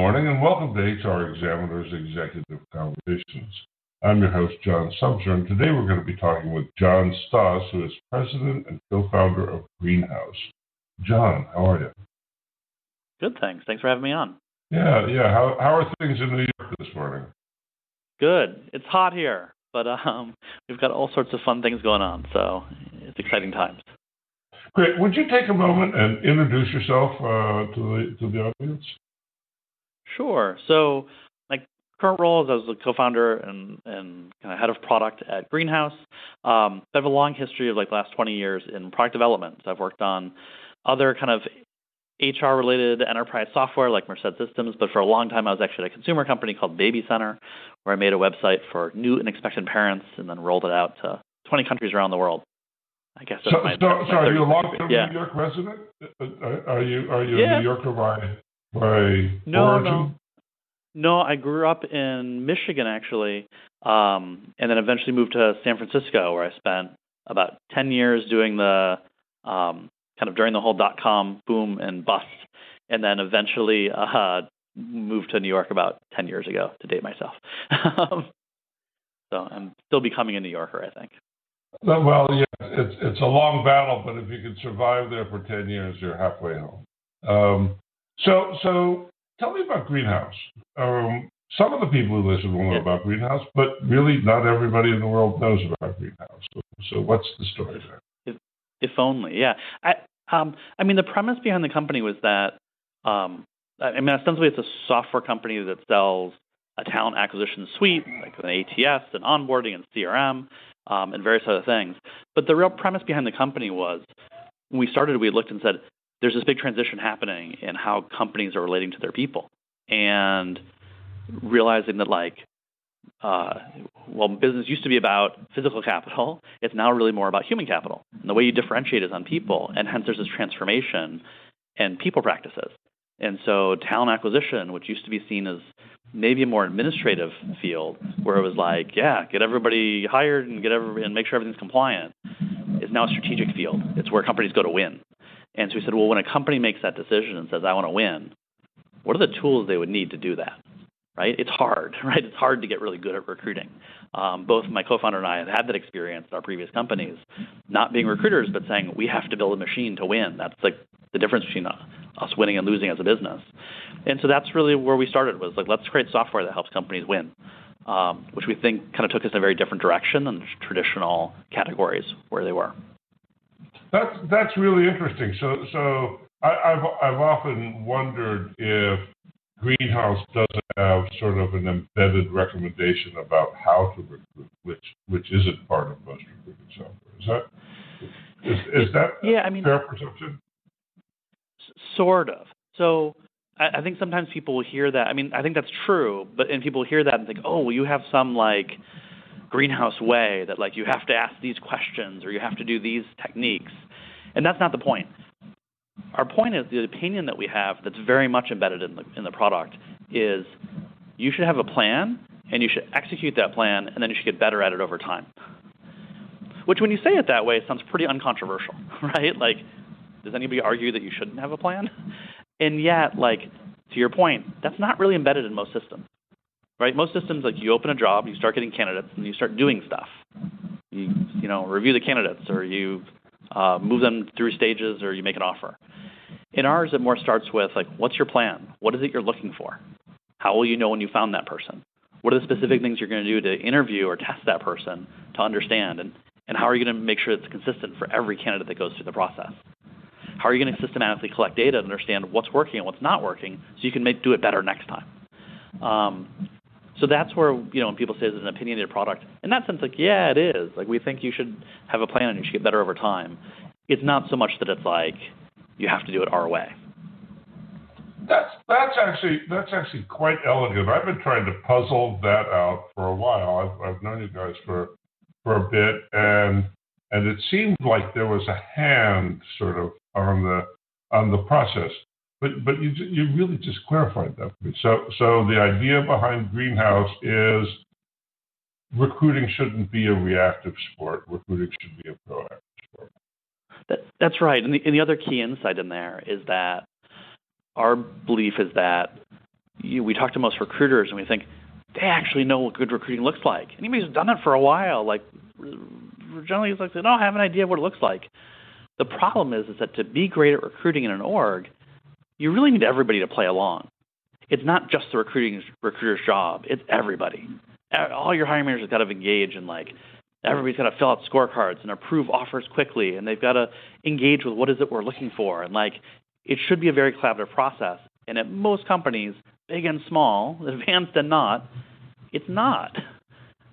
morning, and welcome to HR Examiner's Executive Conversations. I'm your host, John Sumser, and today we're going to be talking with Jon Stoss, who is president and co-founder of Greenhouse. Jon, how are you? Good, thanks. Thanks for having me on. Yeah, yeah. How how are things in New York this morning? Good. It's hot here, but um, we've got all sorts of fun things going on, so it's exciting times. Great. Would you take a moment and introduce yourself uh, to the to the audience? Sure. So my current role is as a co-founder and and kind of head of product at Greenhouse. Um, I have a long history of like the last 20 years in product development. So I've worked on other kind of HR related enterprise software like Merced Systems, but for a long time I was actually at a consumer company called Baby Center, where I made a website for new and expectant parents and then rolled it out to 20 countries around the world. I guess. So, my, so, are you a long-term yeah. New York resident? Uh, uh, are you are you yeah. a New Yorker by by no, origin? No. No, I grew up in Michigan actually, um, and then eventually moved to San Francisco, where I spent about ten years doing the um, kind of during the whole dot com boom and bust, and then eventually uh, moved to New York about ten years ago to date myself. so I'm still becoming a New Yorker, I think. Well, yeah, it's it's a long battle, but if you can survive there for ten years, you're halfway home. Um, so, so tell me about Greenhouse. Um, some of the people who listen will know about Greenhouse, but really not everybody in the world knows about Greenhouse. So, so what's the story there? If, if only, yeah. I, um, I mean, the premise behind the company was that, um, I mean, ostensibly it's a software company that sells a talent acquisition suite, like an ATS and onboarding and CRM um, and various other things. But the real premise behind the company was when we started, we looked and said, there's this big transition happening in how companies are relating to their people. And realizing that, like, uh, well, business used to be about physical capital. It's now really more about human capital. And the way you differentiate is on people. And hence, there's this transformation in people practices. And so, talent acquisition, which used to be seen as maybe a more administrative field where it was like, yeah, get everybody hired and get every, and make sure everything's compliant, is now a strategic field. It's where companies go to win. And so we said, well, when a company makes that decision and says, I want to win, what are the tools they would need to do that? Right? It's hard, right? It's hard to get really good at recruiting. Um, both my co-founder and I have had that experience at our previous companies, not being recruiters, but saying we have to build a machine to win. That's like the difference between us winning and losing as a business. And so that's really where we started was like, let's create software that helps companies win, um, which we think kind of took us in a very different direction than traditional categories where they were. That's that's really interesting. So so I, have I've often wondered if Greenhouse doesn't have sort of an embedded recommendation about how to recruit, which which isn't part of most recruiting software. Is that is, is that yeah, I mean, fair perception? Sort of. So I, I think sometimes people will hear that. I mean, I think that's true, but and people hear that and think, oh, well, you have some like greenhouse way that like you have to ask these questions or you have to do these techniques, and that's not the point. Our point is the opinion that we have that's very much embedded in the in the product is you should have a plan and you should execute that plan and then you should get better at it over time. Which, when you say it that way, sounds pretty uncontroversial, right? Like, does anybody argue that you shouldn't have a plan? And yet, like, to your point, that's not really embedded in most systems, right? Most systems, like, you open a job, you start getting candidates, and you start doing stuff. You, you know, review the candidates, or you uh, move them through stages, or you make an offer. In ours, it more starts with, like, what's your plan? What is it you're looking for? How will you know when you found that person? What are the specific things you're going to do to interview or test that person to understand? And, and how are you going to make sure it's consistent for every candidate that goes through the process? How are you going to systematically collect data to understand what's working and what's not working so you can make, do it better next time? Um, so that's where, you know, when people say it's an opinionated product, in that sense, like, yeah, it is. Like, we think you should have a plan and you should get better over time. It's not so much that it's like you have to do it our way. That's that's actually that's actually quite elegant. I've been trying to puzzle that out for a while. I've, I've known you guys for for a bit, and and it seemed like there was a hand sort of on the on the process. But but you you really just clarified that for me. So so the idea behind Greenhouse is recruiting shouldn't be a reactive sport. Recruiting should be a proactive sport. That, that's right. And the, and the other key insight in there is that our belief is that you, we talk to most recruiters and we think they actually know what good recruiting looks like. Anybody who's done it for a while, like generally, it's like they don't have an idea of what it looks like. The problem is, is that to be great at recruiting in an org, you really need everybody to play along. It's not just the recruiting recruiter's job; it's everybody. All your hiring managers have got to engage and like everybody's got to fill out scorecards and approve offers quickly, and they've got to engage with what is it we're looking for, and like it should be a very collaborative process. And at most companies, big and small, advanced and not, it's not.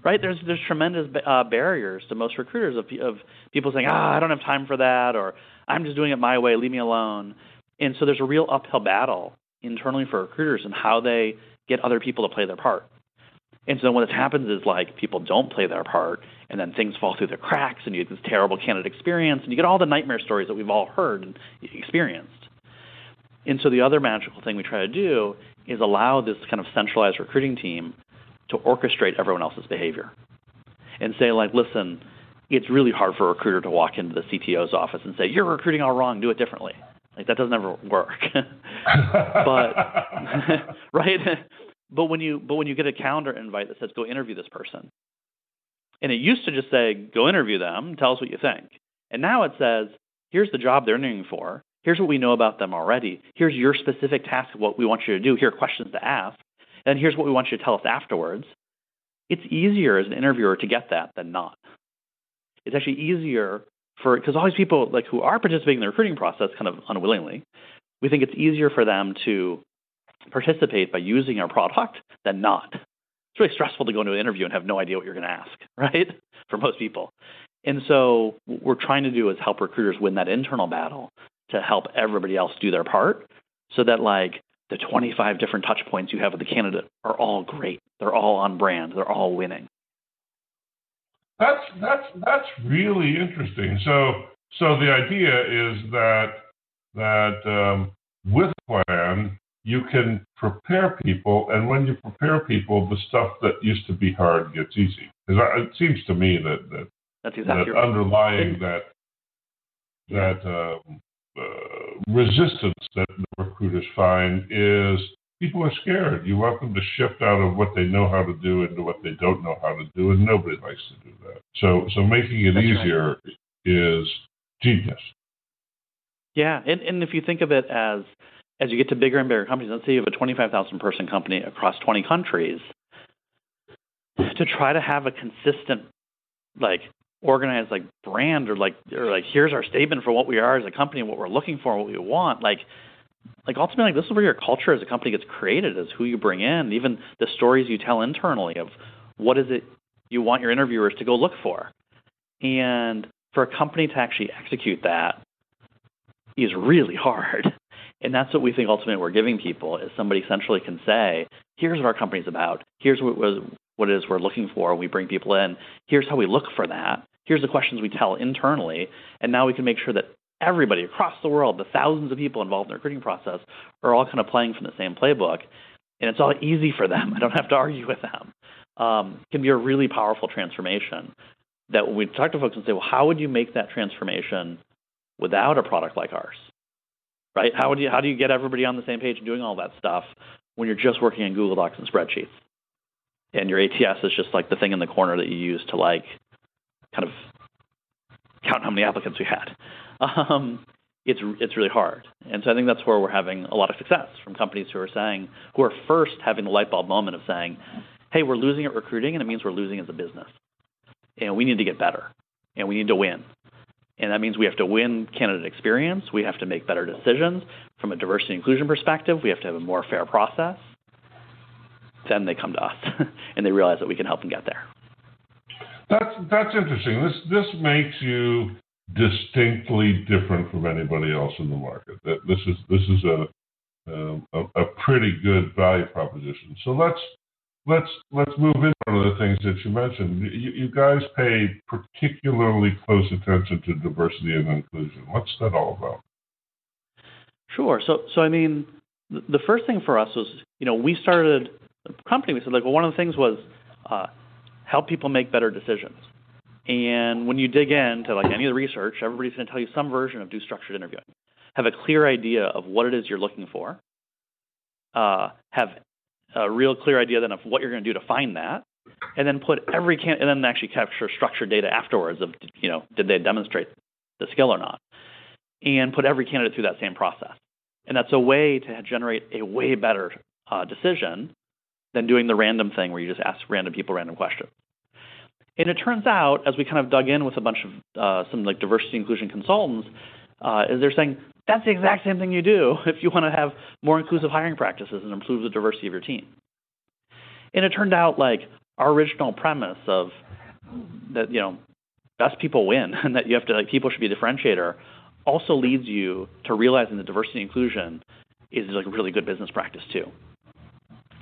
Right? There's there's tremendous uh, barriers to most recruiters of of people saying, ah, I don't have time for that, or I'm just doing it my way, leave me alone. And so there's a real uphill battle internally for recruiters and how they get other people to play their part. And so what happens is like people don't play their part, and then things fall through the cracks, and you get this terrible candidate experience, and you get all the nightmare stories that we've all heard and experienced. And so the other magical thing we try to do is allow this kind of centralized recruiting team to orchestrate everyone else's behavior and say like, listen, it's really hard for a recruiter to walk into the CTO's office and say, you're recruiting all wrong, do it differently. Like that doesn't ever work. but right? But when you but when you get a calendar invite that says go interview this person, and it used to just say go interview them, tell us what you think, and now it says here's the job they're interviewing for, Here's what we know about them already. Here's your specific task of what we want you to do. Here are questions to ask. And here's what we want you to tell us afterwards. It's easier as an interviewer to get that than not. It's actually easier for because all these people like who are participating in the recruiting process kind of unwillingly, we think it's easier for them to participate by using our product than not. It's really stressful to go into an interview and have no idea what you're going to ask, right? For most people. And so what we're trying to do is help recruiters win that internal battle to help everybody else do their part so that like the 25 different touch points you have with the candidate are all great. They're all on brand. They're all winning. That's that's that's really interesting. So so the idea is that that um, with a plan you can prepare people, and when you prepare people, the stuff that used to be hard gets easy. Because it seems to me that that, that's exactly that right. underlying that that um, uh, resistance that the recruiters find is people are scared. You want them to shift out of what they know how to do into what they don't know how to do, and nobody likes to do that. So, so making it That's easier right. is genius. Yeah, and, and if you think of it as as you get to bigger and bigger companies, let's say you have a 25,000 person company across 20 countries, to try to have a consistent like organized like brand or like or like here's our statement for what we are as a company what we're looking for what we want like like ultimately like this is where your culture as a company gets created is who you bring in even the stories you tell internally of what is it you want your interviewers to go look for and for a company to actually execute that is really hard and that's what we think ultimately we're giving people is somebody centrally can say here's what our company's about here's what was what it is we're looking for. We bring people in. Here's how we look for that. Here's the questions we tell internally. And now we can make sure that everybody across the world, the thousands of people involved in the recruiting process, are all kind of playing from the same playbook. And it's all easy for them. I don't have to argue with them. Um, can be a really powerful transformation that when we talk to folks and say, well, how would you make that transformation without a product like ours? Right? How would you how do you get everybody on the same page and doing all that stuff when you're just working in Google Docs and spreadsheets? and your ATS is just like the thing in the corner that you use to like kind of count how many applicants we had. Um, it's it's really hard, and so I think that's where we're having a lot of success from companies who are saying who are first having the light bulb moment of saying, "Hey, we're losing at recruiting, and it means we're losing as a business, and we need to get better, and we need to win." And that means we have to win candidate experience. We have to make better decisions from a diversity and inclusion perspective. We have to have a more fair process then they come to us and they realize that we can help them get there. That's that's interesting. This this makes you distinctly different from anybody else in the market. That this is this is a um, a, a, pretty good value proposition. So let's let's let's move into one of the things that you mentioned. You, you guys pay particularly close attention to diversity and inclusion. What's that all about? Sure. So so I mean, the first thing for us was you know we started a company, we said like, well, one of the things was uh, help people make better decisions. And when you dig into like any of the research, everybody's going to tell you some version of do structured interviewing. Have a clear idea of what it is you're looking for. Uh, have a real clear idea then of what you're going to do to find that, and then put every can and then actually capture structured data afterwards of you know did they demonstrate the skill or not, and put every candidate through that same process. And that's a way to generate a way better uh, decision than doing the random thing where you just ask random people random questions. And it turns out, as we kind of dug in with a bunch of uh, some like diversity inclusion consultants, uh, is they're saying that's the exact same thing you do if you want to have more inclusive hiring practices and improve the diversity of your team. And it turned out like our original premise of that you know best people win and that you have to like people should be a differentiator also leads you to realizing that diversity and inclusion is like a really good business practice too.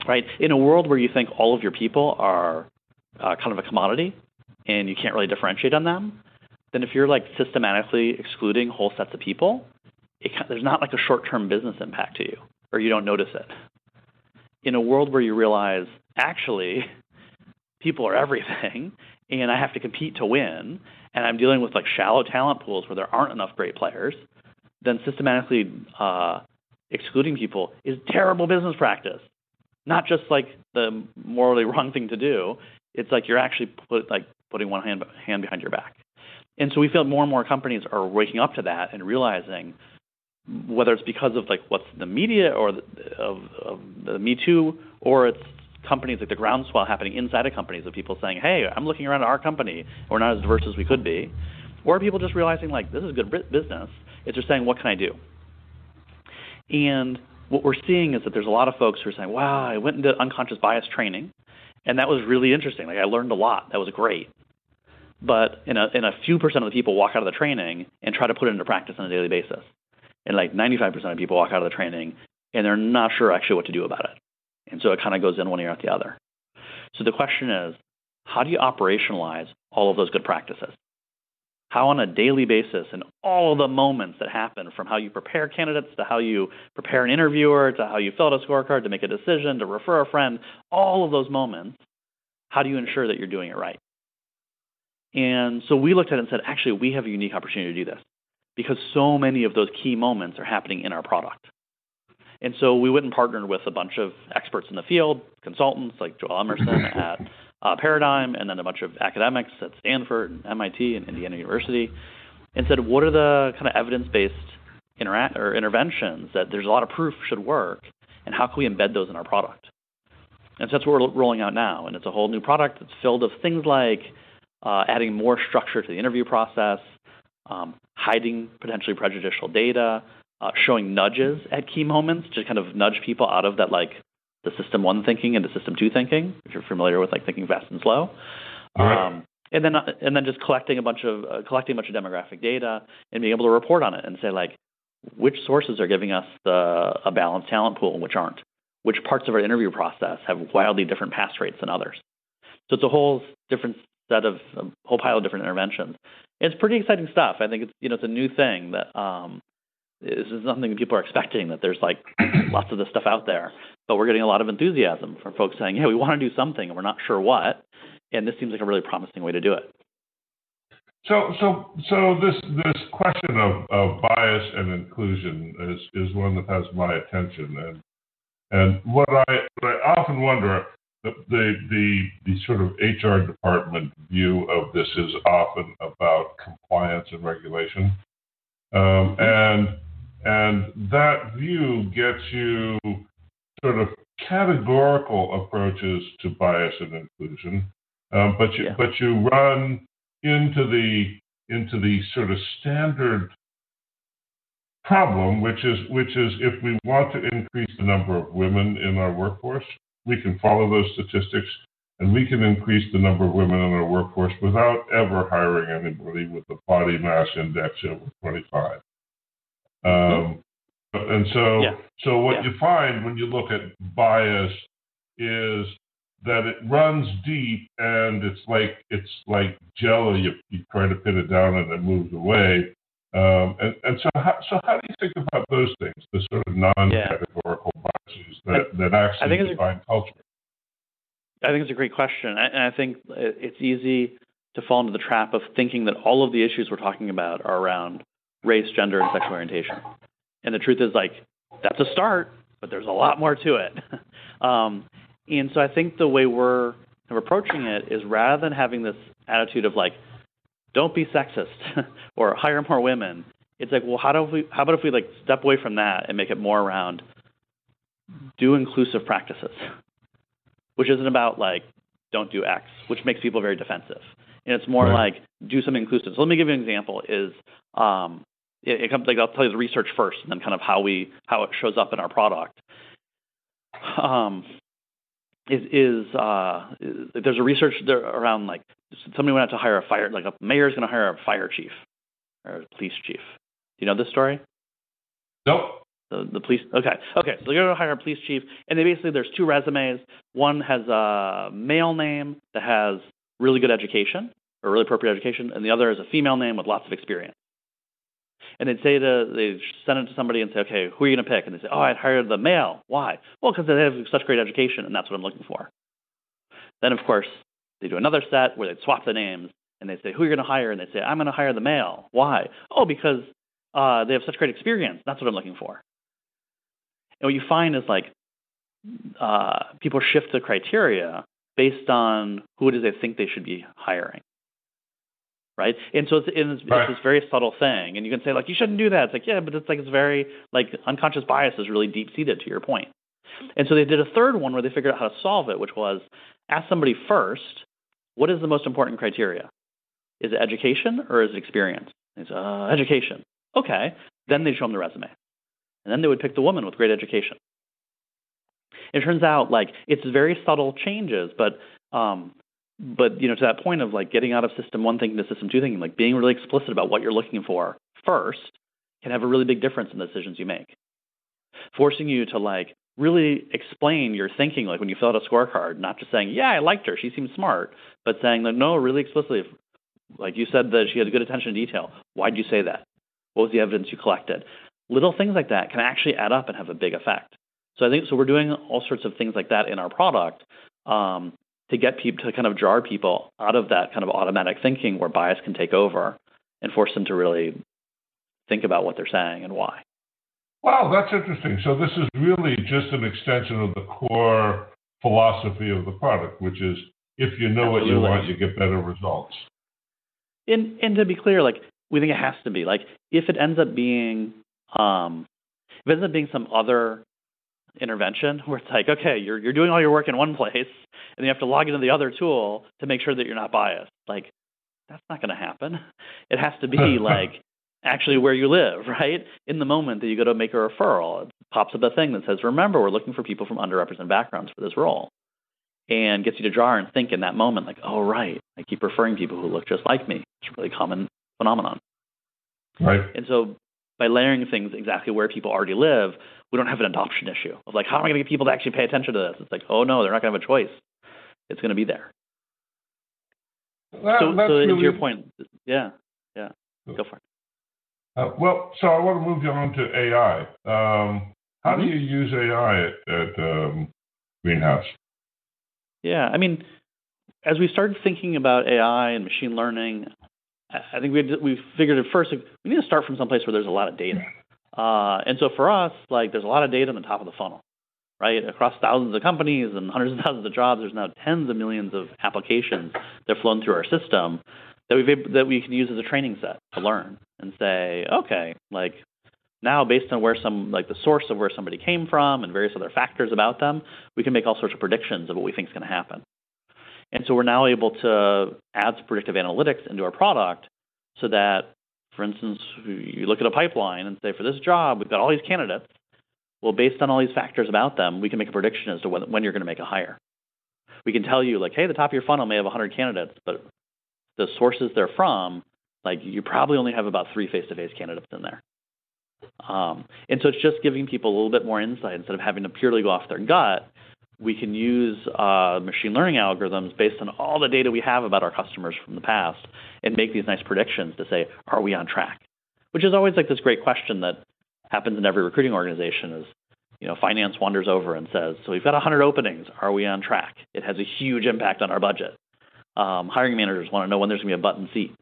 Right? In a world where you think all of your people are uh, kind of a commodity and you can't really differentiate on them, then if you're like systematically excluding whole sets of people, it, there's not like a short-term business impact to you, or you don't notice it. In a world where you realize actually people are everything, and I have to compete to win, and I'm dealing with like shallow talent pools where there aren't enough great players, then systematically uh, excluding people is terrible business practice. Not just like the morally wrong thing to do. It's like you're actually put, like putting one hand hand behind your back. And so we feel more and more companies are waking up to that and realizing whether it's because of like what's the media or the, of, of the Me Too or it's companies like the groundswell happening inside of companies of people saying, "Hey, I'm looking around at our company. We're not as diverse as we could be," or people just realizing like this is good business. It's just saying, "What can I do?" And what we're seeing is that there's a lot of folks who are saying, "Wow, I went into unconscious bias training, and that was really interesting. Like I learned a lot. That was great." But in a in a few percent of the people walk out of the training and try to put it into practice on a daily basis, and like 95% of people walk out of the training and they're not sure actually what to do about it. And so it kind of goes in one ear out the other. So the question is, how do you operationalize all of those good practices? How on a daily basis and all of the moments that happen from how you prepare candidates to how you prepare an interviewer to how you fill out a scorecard to make a decision to refer a friend, all of those moments, how do you ensure that you're doing it right? And so we looked at it and said, actually, we have a unique opportunity to do this because so many of those key moments are happening in our product. And so we went and partnered with a bunch of experts in the field, consultants like Joel Emerson at uh, Paradigm, and then a bunch of academics at Stanford and MIT and Indiana University, and said, what are the kind of evidence-based intera- or interventions that there's a lot of proof should work, and how can we embed those in our product? And so that's what we're rolling out now, and it's a whole new product that's filled with things like uh, adding more structure to the interview process, um, hiding potentially prejudicial data, uh, showing nudges at key moments to kind of nudge people out of that like the system one thinking into system two thinking. If you're familiar with like thinking fast and slow. Right. Um, and then and then just collecting a bunch of uh, collecting a bunch of demographic data and being able to report on it and say like which sources are giving us the a balanced talent pool and which aren't. Which parts of our interview process have wildly different pass rates than others. So it's a whole different set of a whole pile of different interventions. It's pretty exciting stuff. I think it's you know it's a new thing that um, this is something that people are expecting that there's like lots of this stuff out there, but we're getting a lot of enthusiasm from folks saying, "Yeah, we want to do something and we're not sure what," and this seems like a really promising way to do it. So, so, so this this question of, of bias and inclusion is is one that has my attention, and and what I what I often wonder the, the the sort of HR department view of this is often about compliance and regulation, um, and and that view gets you sort of categorical approaches to bias and inclusion, um, but you Yeah. but you run into the into the sort of standard problem, which is which is if we want to increase the number of women in our workforce, we can follow those statistics and we can increase the number of women in our workforce without ever hiring anybody with a body mass index over 25. Um, and so, Yeah. so what Yeah. you find when you look at bias is that it runs deep and it's like it's like jelly. You, you try to pin it down and it moves away. Um, and, and so, how, so how do you think about those things, the sort of non-categorical biases that, that I actually think it's a- define culture? I think it's a great question, and I think it's easy to fall into the trap of thinking that all of the issues we're talking about are around race, gender, and sexual orientation. And the truth is, like, that's a start, but there's a lot more to it. um, And so I think the way we're approaching it is rather than having this attitude of like, don't be sexist or hire more women, it's like, well, how do we, how about if we like step away from that and make it more around do inclusive practices, which isn't about like don't do X, which makes people very defensive. And it's more right. like do something inclusive. So let me give you an example. Is um, it, it comes like I'll tell you the research first, and then kind of how we how it shows up in our product. Um, is is, uh, there's a research there around like somebody went out to hire a fire like a mayor is going to hire a fire chief or a police chief. Do you know this story? Nope. The, the police. Okay. Okay. So they're going to hire a police chief, and they basically there's two resumes. One has a male name that has really good education or really appropriate education, and the other is a female name with lots of experience. And they'd say to they send it to somebody and say, okay, who are you going to pick? And they say, oh, I'd hire the male. Why? Well, because they have such great education, and that's what I'm looking for. Then, of course, they do another set where they swap the names, and they say, who are you going to hire? And they say, I'm going to hire the male. Why? Oh, because uh, they have such great experience. That's what I'm looking for. And what you find is like uh, people shift the criteria based on who it is they think they should be hiring right? And so it's, it's, right. it's, this very subtle thing, and you can say like you shouldn't do that. It's like yeah, but it's like it's very like unconscious bias is really deep seated to your point. And so they did a third one where they figured out how to solve it, which was ask somebody first, what is the most important criteria? Is it education or is it experience? It's uh, education. Okay. Then they show them the resume, and then they would pick the woman with great education. It turns out like it's very subtle changes, but um, but you know, to that point of like getting out of system one thinking to system two thinking, like being really explicit about what you're looking for first can have a really big difference in the decisions you make. Forcing you to like really explain your thinking, like when you fill out a scorecard, not just saying, "Yeah, I liked her, she seems smart," but saying that no, really explicitly, like you said that she had good attention to detail. Why did you say that? What was the evidence you collected? Little things like that can actually add up and have a big effect. So I think so. We're doing all sorts of things like that in our product um, to get people to kind of jar people out of that kind of automatic thinking where bias can take over and force them to really think about what they're saying and why. Wow, that's interesting. So this is really just an extension of the core philosophy of the product, which is if you know Absolutely. what you want, you get better results. And and to be clear, like we think it has to be like if it ends up being um, if it ends up being some other intervention where it's like, okay, you're you're doing all your work in one place, and you have to log into the other tool to make sure that you're not biased. Like, that's not going to happen. It has to be like actually where you live, right? In the moment that you go to make a referral, it pops up a thing that says, "Remember, we're looking for people from underrepresented backgrounds for this role," and gets you to draw and think in that moment, like, "Oh, right, I keep referring people who look just like me." It's a really common phenomenon. Right. And so by layering things exactly where people already live, we don't have an adoption issue of like, how am I going to get people to actually pay attention to this? It's like, oh no, they're not going to have a choice. It's going to be there. So, so really... to your point, yeah, yeah, go for it. Uh, well, so I want to move you on to AI. Um, how mm-hmm. do you use AI at, at um, Greenhouse? Yeah, I mean, as we started thinking about AI and machine learning, I think we figured at first we need to start from someplace where there's a lot of data. Uh, and so for us, like there's a lot of data on the top of the funnel, right? Across thousands of companies and hundreds of thousands of jobs, there's now tens of millions of applications that have flown through our system that we that we can use as a training set to learn and say, okay, like now based on where some like the source of where somebody came from and various other factors about them, we can make all sorts of predictions of what we think is going to happen. And so we're now able to add some predictive analytics into our product so that, for instance, you look at a pipeline and say, for this job, we've got all these candidates. Well, based on all these factors about them, we can make a prediction as to when, you're going to make a hire. We can tell you, like, hey, the top of your funnel may have 100 candidates, but the sources they're from, like, you probably only have about three face-to-face candidates in there. Um, and so it's just giving people a little bit more insight instead of having to purely go off their gut we can use uh, machine learning algorithms based on all the data we have about our customers from the past and make these nice predictions to say, are we on track? Which is always like this great question that happens in every recruiting organization is, you know, finance wanders over and says, so we've got 100 openings. Are we on track? It has a huge impact on our budget. Um, hiring managers want to know when there's going to be a button seat.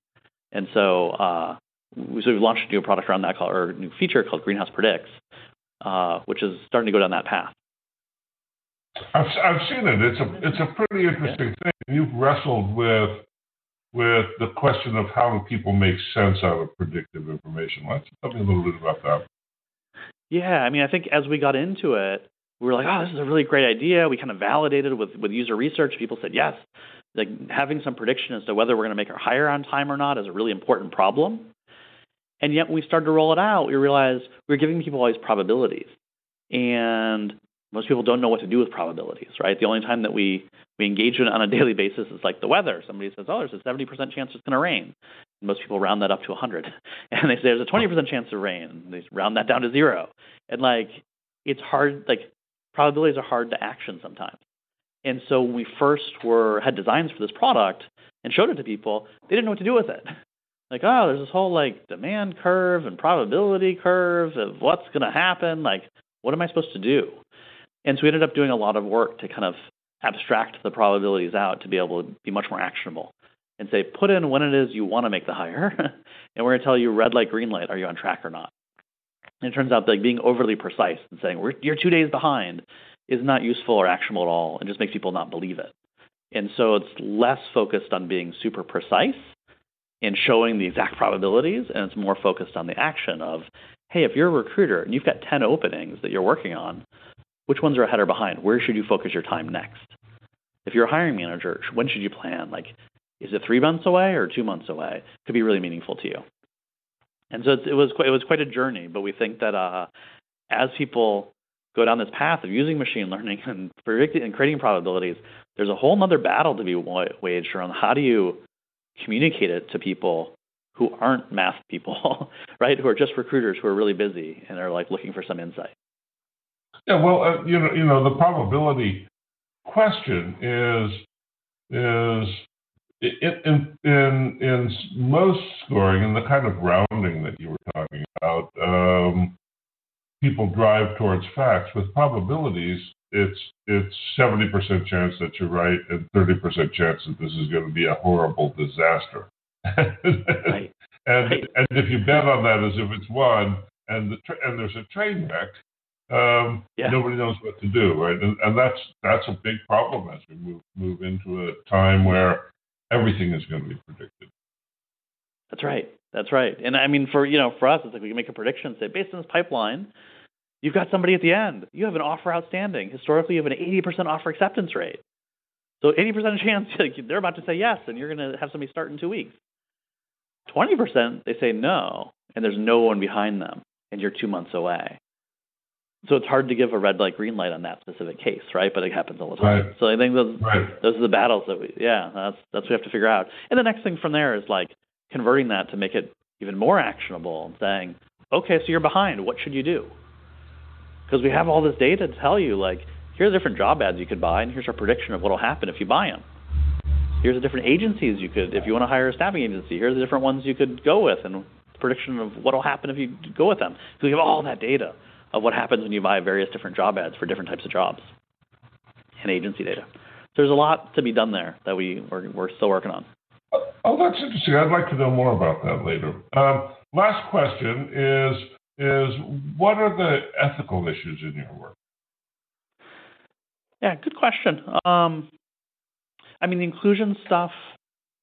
And so, uh, so we've launched a new product around that called, or a new feature called Greenhouse Predicts, uh, which is starting to go down that path. I've I've seen it. It's a it's a pretty interesting thing. You've wrestled with with the question of how do people make sense out of predictive information. Let's tell me a little bit about that. Yeah, I mean, I think as we got into it, we were like, oh, this is a really great idea. We kind of validated with with user research. People said yes. Like having some prediction as to whether we're going to make our hire on time or not is a really important problem. And yet, when we started to roll it out, we realized we were giving people all these probabilities, and most people don't know what to do with probabilities, right? The only time that we we engage in it on a daily basis is like the weather. Somebody says, "Oh, there's a 70% chance it's going to rain." And most people round that up to 100, and they say there's a 20% chance of rain. And they round that down to zero, and like it's hard. Like probabilities are hard to action sometimes. And so when we first were had designs for this product and showed it to people, they didn't know what to do with it. Like, oh, there's this whole like demand curve and probability curve of what's going to happen. Like, what am I supposed to do? And so we ended up doing a lot of work to kind of abstract the probabilities out to be able to be much more actionable and say, put in when it is you want to make the hire, and we're going to tell you red light, green light, are you on track or not? And it turns out like being overly precise and saying you're two days behind is not useful or actionable at all and just makes people not believe it. And so it's less focused on being super precise and showing the exact probabilities, and it's more focused on the action of, hey, if you're a recruiter and you've got 10 openings that you're working on, which ones are ahead or behind? Where should you focus your time next? If you're a hiring manager, when should you plan? Like, is it three months away or two months away? Could be really meaningful to you. And so it was quite, it was quite a journey, but we think that uh, as people go down this path of using machine learning and predicting and creating probabilities, there's a whole other battle to be waged around how do you communicate it to people who aren't math people, right? Who are just recruiters who are really busy and are like looking for some insight. Yeah, well, uh, you know, you know, the probability question is is in in in most scoring and the kind of rounding that you were talking about. Um, people drive towards facts. With probabilities, it's it's seventy percent chance that you're right and thirty percent chance that this is going to be a horrible disaster. right. and right. and if you bet on that as if it's one, and the tra- and there's a train wreck, um, yeah. nobody knows what to do, right? And, and that's that's a big problem as we move move into a time where everything is going to be predicted. That's right. That's right. And I mean, for you know, for us, it's like we can make a prediction, say based on this pipeline, you've got somebody at the end. You have an offer outstanding. Historically, you have an 80% offer acceptance rate. So 80% chance like, they're about to say yes, and you're going to have somebody start in two weeks. 20% they say no, and there's no one behind them, and you're two months away. So it's hard to give a red light, green light on that specific case, right? But it happens all the time. Right. So I think those right. those are the battles that we yeah that's that's what we have to figure out. And the next thing from there is like converting that to make it even more actionable and saying, okay, so you're behind. What should you do? Because we have all this data to tell you like here are the different job ads you could buy, and here's our prediction of what will happen if you buy them. Here's the different agencies you could if you want to hire a staffing agency. Here's the different ones you could go with, and prediction of what will happen if you go with them. So we have all that data of what happens when you buy various different job ads for different types of jobs and agency data. So there's a lot to be done there that we, we're, we're still working on. Oh, that's interesting. I'd like to know more about that later. Um, last question is is what are the ethical issues in your work? Yeah, good question. Um, I mean, the inclusion stuff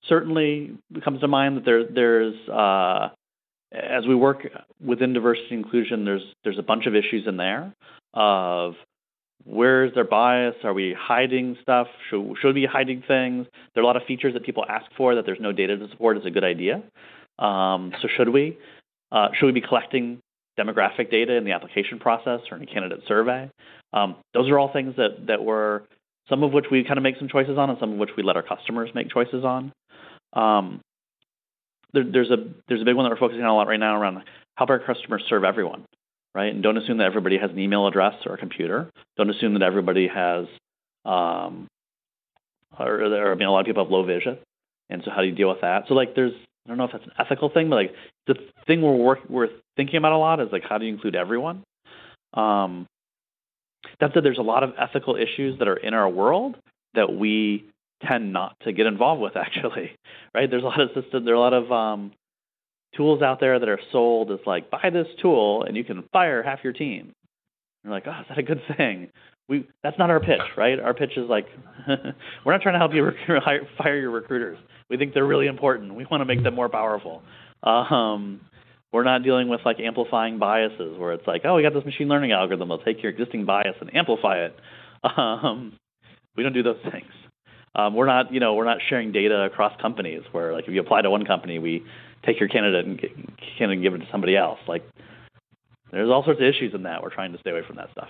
certainly comes to mind that there there's uh, as we work within diversity and inclusion, there's there's a bunch of issues in there of where is their bias? Are we hiding stuff? Should, should we be hiding things? There are a lot of features that people ask for that there's no data to support is a good idea. Um, so should we? Uh, should we be collecting demographic data in the application process or in a candidate survey? Um, those are all things that that were some of which we kind of make some choices on, and some of which we let our customers make choices on. Um, there's a there's a big one that we're focusing on a lot right now around help our customers serve everyone, right? And don't assume that everybody has an email address or a computer. Don't assume that everybody has, um, or, I mean, a lot of people have low vision, and so how do you deal with that? So like, there's I don't know if that's an ethical thing, but like the thing we're we're thinking about a lot is like how do you include everyone? Um, that said, there's a lot of ethical issues that are in our world that we tend not to get involved with actually right there's a lot of system there are a lot of um, tools out there that are sold as like buy this tool and you can fire half your team you're like oh is that a good thing we that's not our pitch, right? Our pitch is like we're not trying to help you rec- hire, fire your recruiters. We think they're really important. We want to make them more powerful. Um, we're not dealing with like amplifying biases where it's like, oh, we got this machine learning algorithm. We'll take your existing bias and amplify it. Um, we don't do those things. Um, we're not, you know, we're not sharing data across companies where like if you apply to one company, we take your candidate and get, candidate and give it to somebody else. Like there's all sorts of issues in that. We're trying to stay away from that stuff.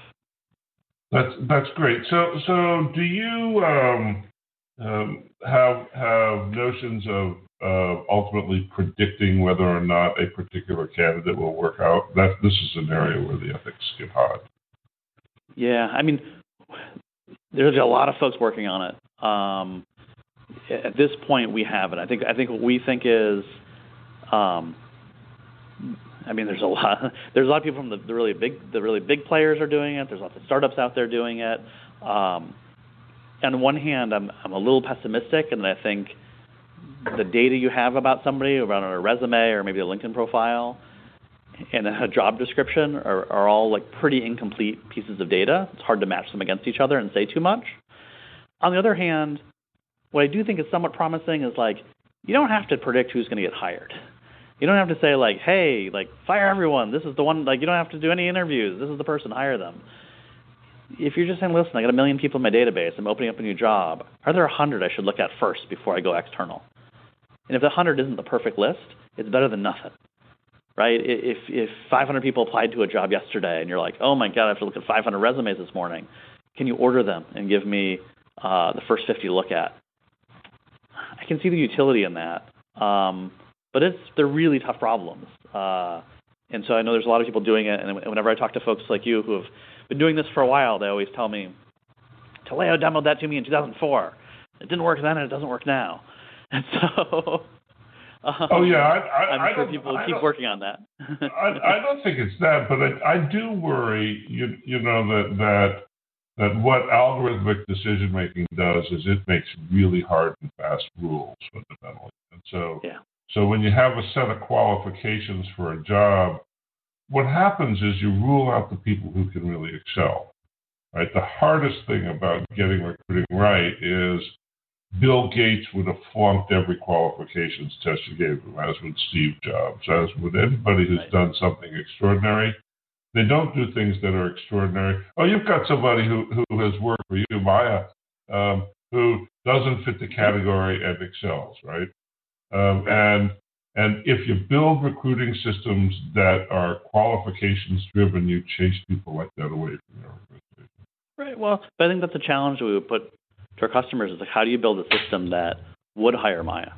That's that's great. So so do you um, um, have have notions of uh, ultimately predicting whether or not a particular candidate will work out? That this is an area where the ethics get hot. Yeah, I mean, there's a lot of folks working on it. Um, at this point, we haven't. I think I think what we think is um, I mean, there's a lot. Of people from the, really big, the really big players are doing it. There's lots of startups out there doing it. Um, on one hand, I'm a little pessimistic, and I think the data you have about somebody, around a resume or maybe a LinkedIn profile, and a job description are all like pretty incomplete pieces of data. It's hard to match them against each other and say too much. On the other hand, what I do think is somewhat promising is like you don't have to predict who's going to get hired. You don't have to say like, "Hey, like fire everyone. This is the one." Like you don't have to do any interviews. This is the person. Hire them. If you're just saying, "Listen, I got a million people in my database. I'm opening up a new job. Are there hundred I should look at first before I go external?" And if the hundred isn't the perfect list, it's better than nothing, right? If if 500 people applied to a job yesterday and you're like, "Oh my God, I have to look at 500 resumes this morning," can you order them and give me uh, the first 50 to look at? I can see the utility in that. Um, but it's they're really tough problems. Uh, and so I know there's a lot of people doing it. And whenever I talk to folks like you who have been doing this for a while, they always tell me, Taleo demoed that to me in 2004. It didn't work then, and it doesn't work now. And so. Um, oh yeah, I, I, I'm sure people keep working on that. I, I don't think it's that, but I, I do worry. You you know that that that what algorithmic decision making does is it makes really hard and fast rules fundamentally, and so yeah. So when you have a set of qualifications for a job, what happens is you rule out the people who can really excel. Right? The hardest thing about getting recruiting right is Bill Gates would have flunked every qualifications test you gave him, as would Steve Jobs, as would anybody who's right. done something extraordinary. They don't do things that are extraordinary. Oh, you've got somebody who, who has worked for you, Maya, um, who doesn't fit the category and excels, right? Um, and and if you build recruiting systems that are qualifications driven, you chase people like that away from your organization. Right. Well, but I think that's a challenge that we would put to our customers is like, how do you build a system that would hire Maya?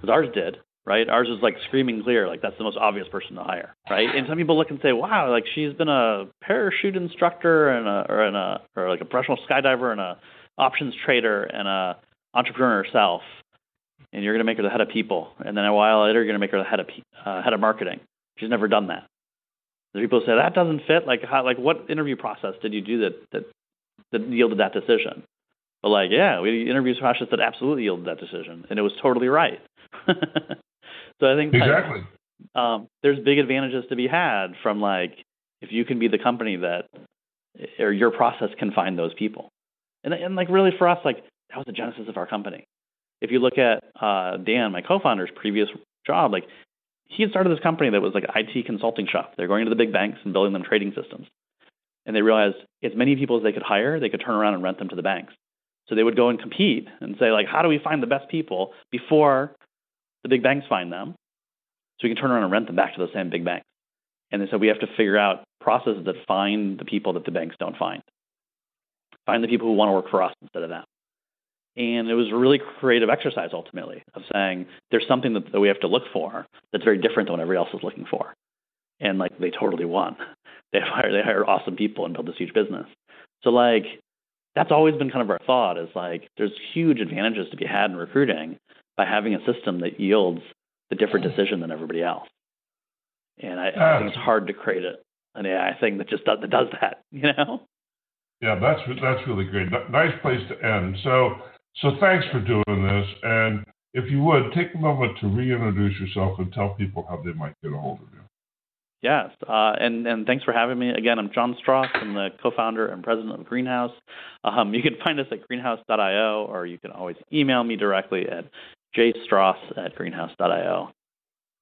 Because ours did, right? Ours is like screaming clear, like that's the most obvious person to hire, right? And some people look and say, wow, like she's been a parachute instructor and a, or a or like a professional skydiver and a options trader and a entrepreneur herself and you're going to make her the head of people, and then a while later you're going to make her the head of uh, head of marketing. She's never done that. People say that doesn't fit. Like how, like what interview process did you do that that that yielded that decision? But like yeah, we interview process that absolutely yielded that decision, and it was totally right. so I think exactly. Like, um, there's big advantages to be had from like if you can be the company that or your process can find those people, and and like really for us like that was the genesis of our company if you look at uh, Dan, my co-founder's previous job, like he had started this company that was like IT consulting shop. They're going to the big banks and building them trading systems. And they realized as many people as they could hire, they could turn around and rent them to the banks. So they would go and compete and say, like, how do we find the best people before the big banks find them? So we can turn around and rent them back to those same big banks. And they said we have to figure out processes that find the people that the banks don't find. Find the people who want to work for us instead of them. And it was a really creative exercise ultimately of saying there's something that, that we have to look for that's very different than what everybody else is looking for. And like they totally won. They hired they hired awesome people and built this huge business. So like that's always been kind of our thought is like there's huge advantages to be had in recruiting by having a system that yields a different decision than everybody else. And I, I think it's hard to create a, an AI thing that just does, that does that, you know? Yeah, that's that's really great. Nice place to end. So so thanks for doing this. And if you would, take a moment to reintroduce yourself and tell people how they might get a hold of you. Yes, uh, and and thanks for having me. Again, I'm Jon Stross. I'm the co-founder and president of Greenhouse. Um, you can find us at greenhouse.io, or you can always email me directly at jstross at greenhouse.io.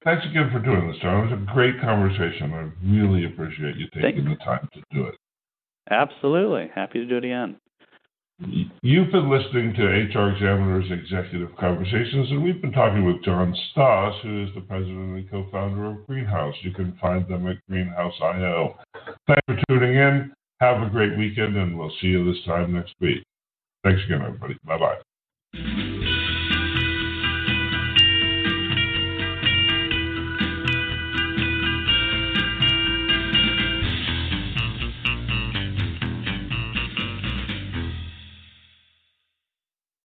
Thanks again for doing this, Jon. It was a great conversation. I really appreciate you taking the time to do it. Absolutely. Happy to do it again. You've been listening to HR Examiner's Executive Conversations, and we've been talking with Jon Stoss, who is the president and co founder of Greenhouse. You can find them at greenhouse.io. Thanks for tuning in. Have a great weekend, and we'll see you this time next week. Thanks again, everybody. Bye bye.